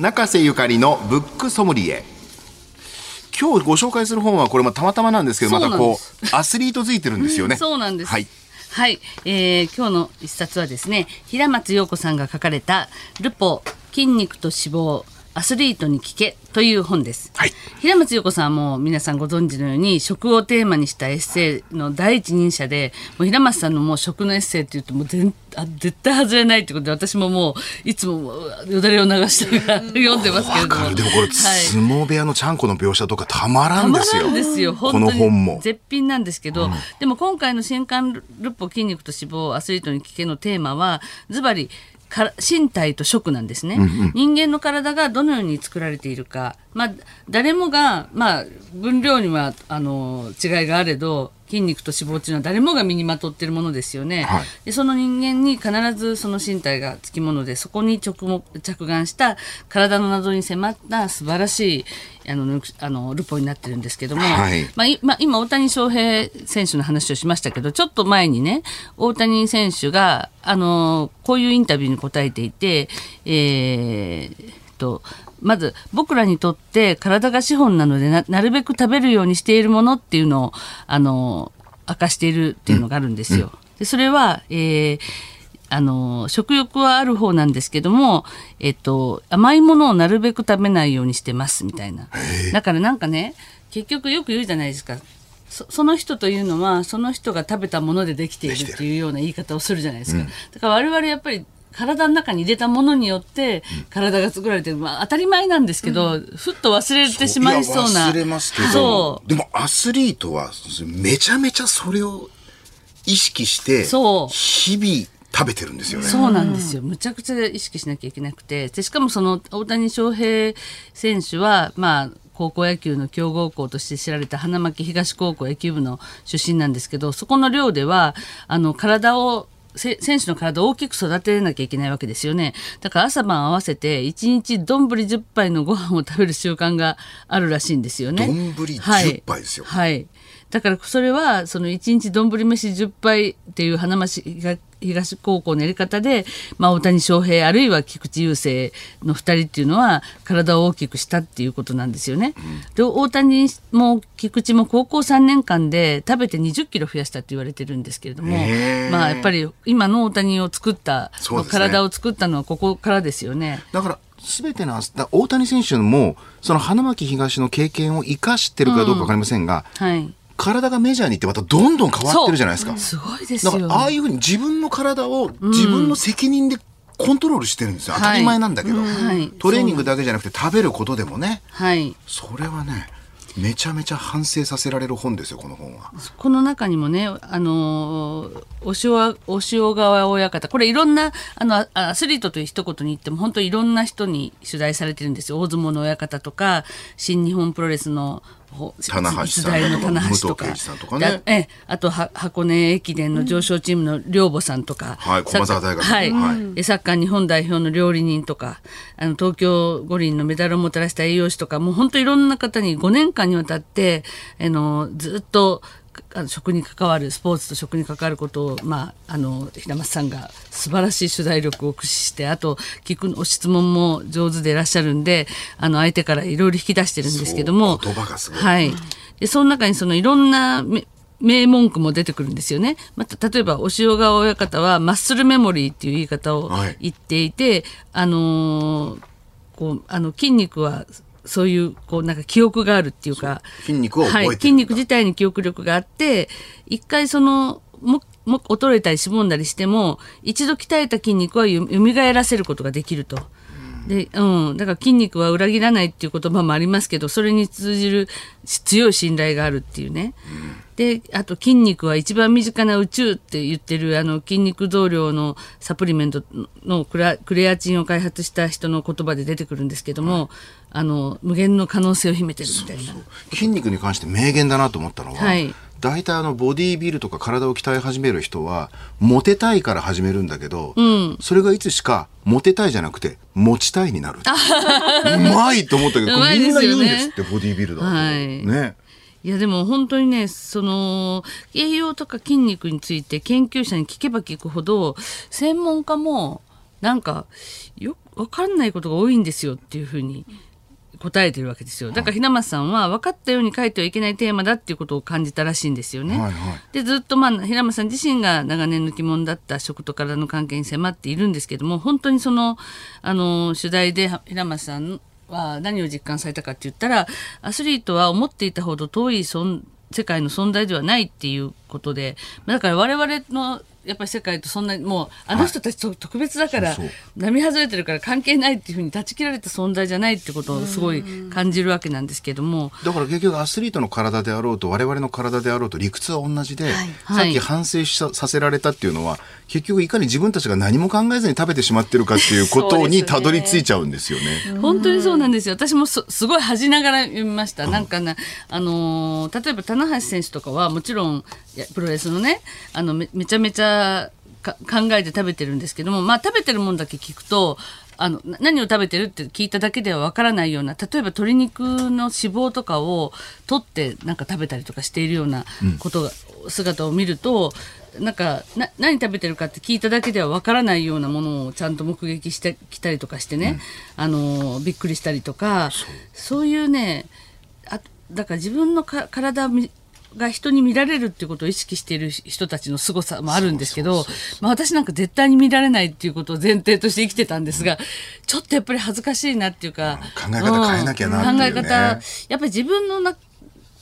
中瀬ゆかりのブックソムリエ。今日ご紹介する本はこれもたまたまなんですけどまたこうアスリートづいてるんですよね。そうなんです。はい。はい、えー今日の一冊はですね、平松陽子さんが書かれたルポ筋肉と脂肪アスリートに聞けという本です。はい。平松陽子さんはもう皆さんご存知のように食をテーマにしたエッセイの第一人者で、もう平松さんのもう食のエッセイっていうともう全あ絶対外れないってことで私ももういつもよだれを流しながら読んでますけれど。も。わかるでもこれはい。相撲部屋のちゃんこの描写とかたまらんですよ。たまらんですよ。この本も。絶品なんですけど、でも今回の新刊ルポ筋肉と脂肪アスリートに聞けのテーマはズバリ身体と食なんですね、人間の体がどのように作られているか、まあ、誰もが、まあ、分量にはあの違いがあれど筋肉と脂肪っていうのは誰もが身にまとっているものですよね、はい。でその人間に必ずその身体がつきものでそこに直目着眼した体の謎に迫った素晴らしいあのぬあのルポになってるんですけども、はい。まあいまあ、今大谷翔平選手の話をしましたけどちょっと前にね大谷選手があのこういうインタビューに答えていて、えーとまず僕らにとって体が資本なのでななるべく食べるようにしているものっていうのをあの明かしているっていうのがあるんですよ。でそれは、えーあの食欲はある方なんですけども、えっと、甘いものをなるべく食べないようにしてますみたいな。だからなんかね結局よく言うじゃないですか。そその人というのはその人が食べたものでできているっていうような言い方をするじゃないですか。だから我々やっぱり体の中に入れたものによって体が作られてる、まあ、当たり前なんですけど、ふっと忘れてしまいそうな。や忘れますけどそう。でもアスリートはめちゃめちゃそれを意識してそう。日々食べてるんですよね。そうなんですよ。むちゃくちゃ意識しなきゃいけなくて。でしかもその大谷翔平選手は、まあ、高校野球の強豪校として知られた花巻東高校野球部の出身なんですけど、そこの寮では、あの、体を、せ選手の体を大きく育てなきゃいけないわけですよね。だから朝晩合わせて1日丼10杯のご飯を食べる習慣があるらしいんですよね。丼10杯ですよはい。だからそれはその1日丼飯10杯っていう花巻東東高校のやり方で、まあ、大谷翔平あるいは菊池雄星の2人っていうのは体を大きくしたっていうことなんですよね。で大谷も菊池も高校3年間で食べて20キロ増やしたって言われてるんですけれども、まあやっぱり今の大谷を作った、ね体を作ったのはここからですよね。だから全ての大谷選手もその花巻東の経験を生かしてるかどうか分かりませんが、はい。体がメジャーに行ってまたどんどん変わってるじゃないですか。すごいですよ。だからああいうふうに自分の体を自分の責任でコントロールしてるんですよ、当たり前なんだけど、はいトレーニングだけじゃなくて食べることでもねはい。それはねめちゃめちゃ反省させられる本ですよこの本は。この中にもね、あのー、お塩お塩川親方、これいろんな、あの、あアスリートという一言に言っても、本当いろんな人に取材されてるんですよ。大相撲の親方とか、新日本プロレスの、ほ棚橋さんとか、武藤敬司さんとかね。ええあとは箱根駅伝の上昇チームの寮母さんとか、はい駒澤大学の。はい、はい。でサッカー日本代表の料理人とかあの東京五輪のメダルをもたらした栄養士とかもう本当いろんな方に5年間にわたってあのずっとあの食に関わるスポーツと食に関わることを、まあ、あの平松さんが素晴らしい取材力を駆使してあと聞くお質問も上手でいらっしゃるんであの相手からいろいろ引き出してるんですけどもはい、でその中にそのいろんなめ名文句も出てくるんですよね。また例えば、押尾川親方は、マッスルメモリーっていう言い方をはい。言っていて、あのーこう、あの、筋肉は、そういう、こう、なんか記憶があるっていうか、筋肉をはい、筋肉自体に記憶力があって、一回その、も、も、衰えたりしぼんだりしても、一度鍛えた筋肉はよ蘇らせることができると。で、うん。だから筋肉は裏切らないっていう言葉もありますけど、それに通じる強い信頼があるっていうね。で、あと筋肉は一番身近な宇宙って言ってるあの筋肉増量のサプリメントのクラクレアチンを開発した人の言葉で出てくるんですけども、あの、無限の可能性を秘めてるみたいな。筋肉に関して名言だなと思ったのは、はい大体あのボディービルとか体を鍛え始める人はモテたいから始めるんだけど、それがいつしかモテたいじゃなくて持ちたいになる。うまいと思ったけどうまいこれみんな言うんですってボディービルだと、はい。ね。いやでも本当にねその栄養とか筋肉について研究者に聞けば聞くほど専門家もなんかよ分かんないことが多いんですよっていうふうに答えてるわけですよ。だから平松さんは分かったように書いてはいけないテーマだっていうことを感じたらしいんですよね。はいはい。でずっと、まあ、平松さん自身が長年の疑問だった食と体の関係に迫っているんですけども本当にそのあの取材で平松さんは何を実感されたかって言ったらアスリートは思っていたほど遠い存世界の存在ではないっていうことでだから我々のやっぱり世界とそんなにもうあの人たちと特別だから、並外れてるから関係ないっていうふうに断ち切られた存在じゃないってことをすごい感じるわけなんですけども。だから結局アスリートの体であろうと我々の体であろうと理屈は同じで、さっき反省しささせられたっていうのは結局いかに自分たちが何も考えずに食べてしまってるかっていうことにたどり着いちゃうんですよね。本当にそうなんですよ。私もすすごい恥じながら読みました。なんかな、あのー例えば棚橋選手とかはもちろんいやプロレスのね、あのめめちゃめちゃか考えて食べてるんですけども、まあ食べてるもんだけ聞くと。あのな何を食べてるって聞いただけではわからないような例えば鶏肉の脂肪とかを取ってなんか食べたりとかしているようなことが、姿を見るとなんかな何食べてるかって聞いただけではわからないようなものをちゃんと目撃してきたりとかしてね、あのびっくりしたりとかそういうねあだから自分のか体みが人に見られるっていうことを意識している人たちの凄さもあるんですけど、まあ、私なんか絶対に見られないっていうことを前提として生きてたんですが、ちょっとやっぱり恥ずかしいなっていうか、うん考え方変えなきゃなっていうね。考え方やっぱり自分のな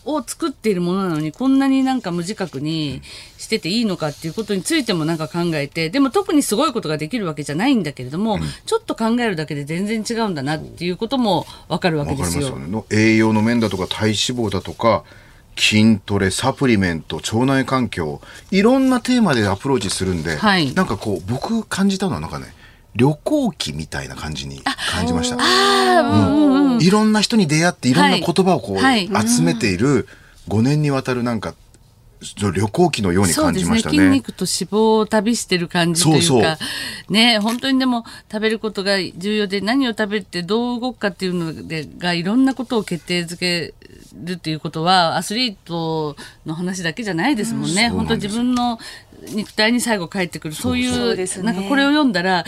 を作っているものなのにこんなになんか無自覚にしてていいのかっていうことについてもなんか考えてでも特にすごいことができるわけじゃないんだけれども、ちょっと考えるだけで全然違うんだなっていうこともわかるわけですよ。すよね。の栄養の面だとか体脂肪だとか筋トレサプリメント腸内環境いろんなテーマでアプローチするんで、はい。なんかこう僕感じたのはなんかね旅行記みたいな感じに感じました。うん。いろんな人に出会っていろんな言葉をこうはい。集めている5年にわたるなんか旅行記のように感じましたね。筋肉と脂肪を旅してる感じというかね本当にでも食べることが重要で何を食べてどう動くかっていうのでがいろんなことを決定づけるっていうことはアスリートの話だけじゃないですもんね。うん本当自分の肉体に最後帰ってくるそういうねなんかこれを読んだら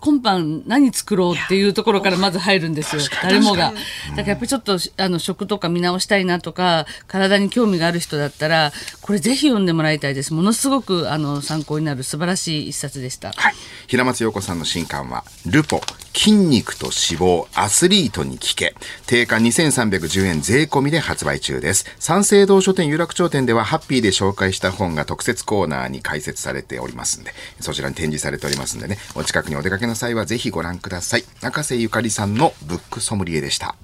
今晩何作ろうっていうところからまず入るんですよ誰もが。だからやっぱりちょっとあの食とか見直したいなとか体に興味がある人だったらこれぜひ読んでもらいたいですものすごくあの参考になる素晴らしい一冊でした。はい。平松陽子さんの新刊は、ルポ、筋肉と脂肪、アスリートに聞け。定価2310円税込みで発売中です。三省堂書店有楽町店では、ハッピーで紹介した本が特設コーナーに解説されておりますんで、そちらに展示されておりますんでね、お近くにお出かけの際はぜひご覧ください。中瀬ゆかりさんのブックソムリエでした。